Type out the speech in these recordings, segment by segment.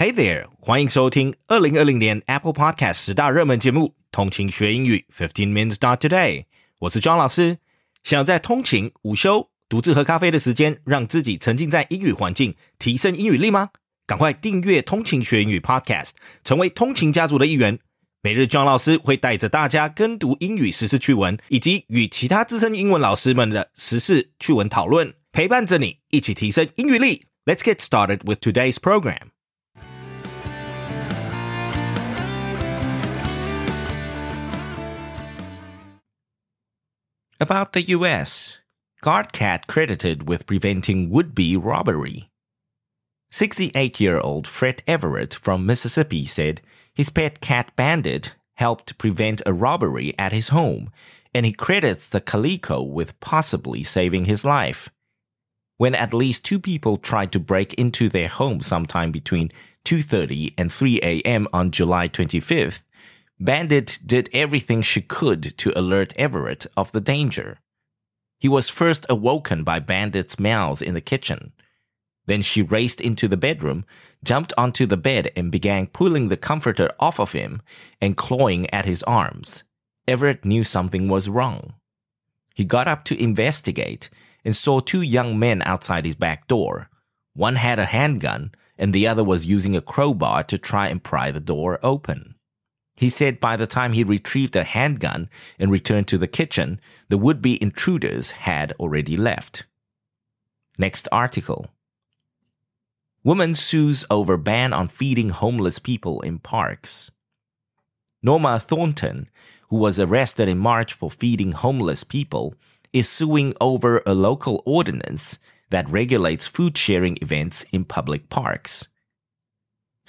Hey there，欢迎收听二零二零年 Apple Podcast 十大热门节目《通勤学英语 Fifteen Minutes Start Today》。我是庄老师。想在通勤、午休、独自喝咖啡的时间，让自己沉浸在英语环境，提升英语力吗？赶快订阅《通勤学英语 Podcast》，成为通勤家族的一员。每日庄老师会带着大家跟读英语时事趣闻，以及与其他资深英文老师们的时事趣闻讨论，陪伴着你一起提升英语力。Let's get started with today's program. About the U.S. Guard cat credited with preventing would be robbery. 68 year old Fred Everitt from Mississippi said his pet cat Bandit helped prevent a robbery at his home, and he credits the calico with possibly saving his life. When at least two people tried to break into their home sometime between 2:30 and 3 a.m. on July 25th, Bandit did everything she could to alert Everitt of the danger. He was first awoken by Bandit's meows in the kitchen. Then she raced into the bedroom, jumped onto the bed, and began pulling the comforter off of him and clawing at his arms. Everitt knew something was wrong. He got up to investigate and saw two young men outside his back door. One had a handgun, and the other was using a crowbar to try and pry the door open. He said by the time he retrieved a handgun and returned to the kitchen, the would be intruders had already left. Next article. Woman sues over ban on feeding homeless people in parks. Norma Thornton, who was arrested in March for feeding homeless people, is suing over a local ordinance that regulates food sharing events in public parks.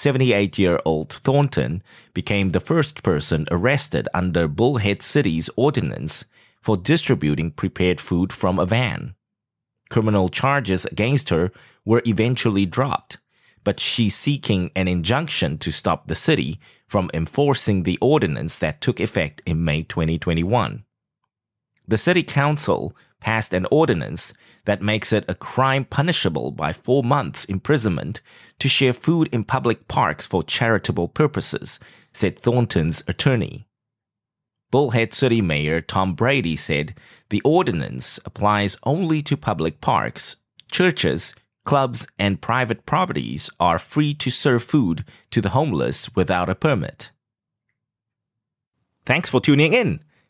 78 year old Thornton became the first person arrested under Bullhead City's ordinance for distributing prepared food from a van. Criminal charges against her were eventually dropped, but she's seeking an injunction to stop the city from enforcing the ordinance that took effect in May 2021. The city council passed an ordinance that makes it a crime punishable by four months imprisonment to share food in public parks for charitable purposes, said Thornton's attorney. Bullhead City Mayor Tom Brady said the ordinance applies only to public parks. Churches, clubs, and private properties are free to serve food to the homeless without a permit. Thanks for tuning in.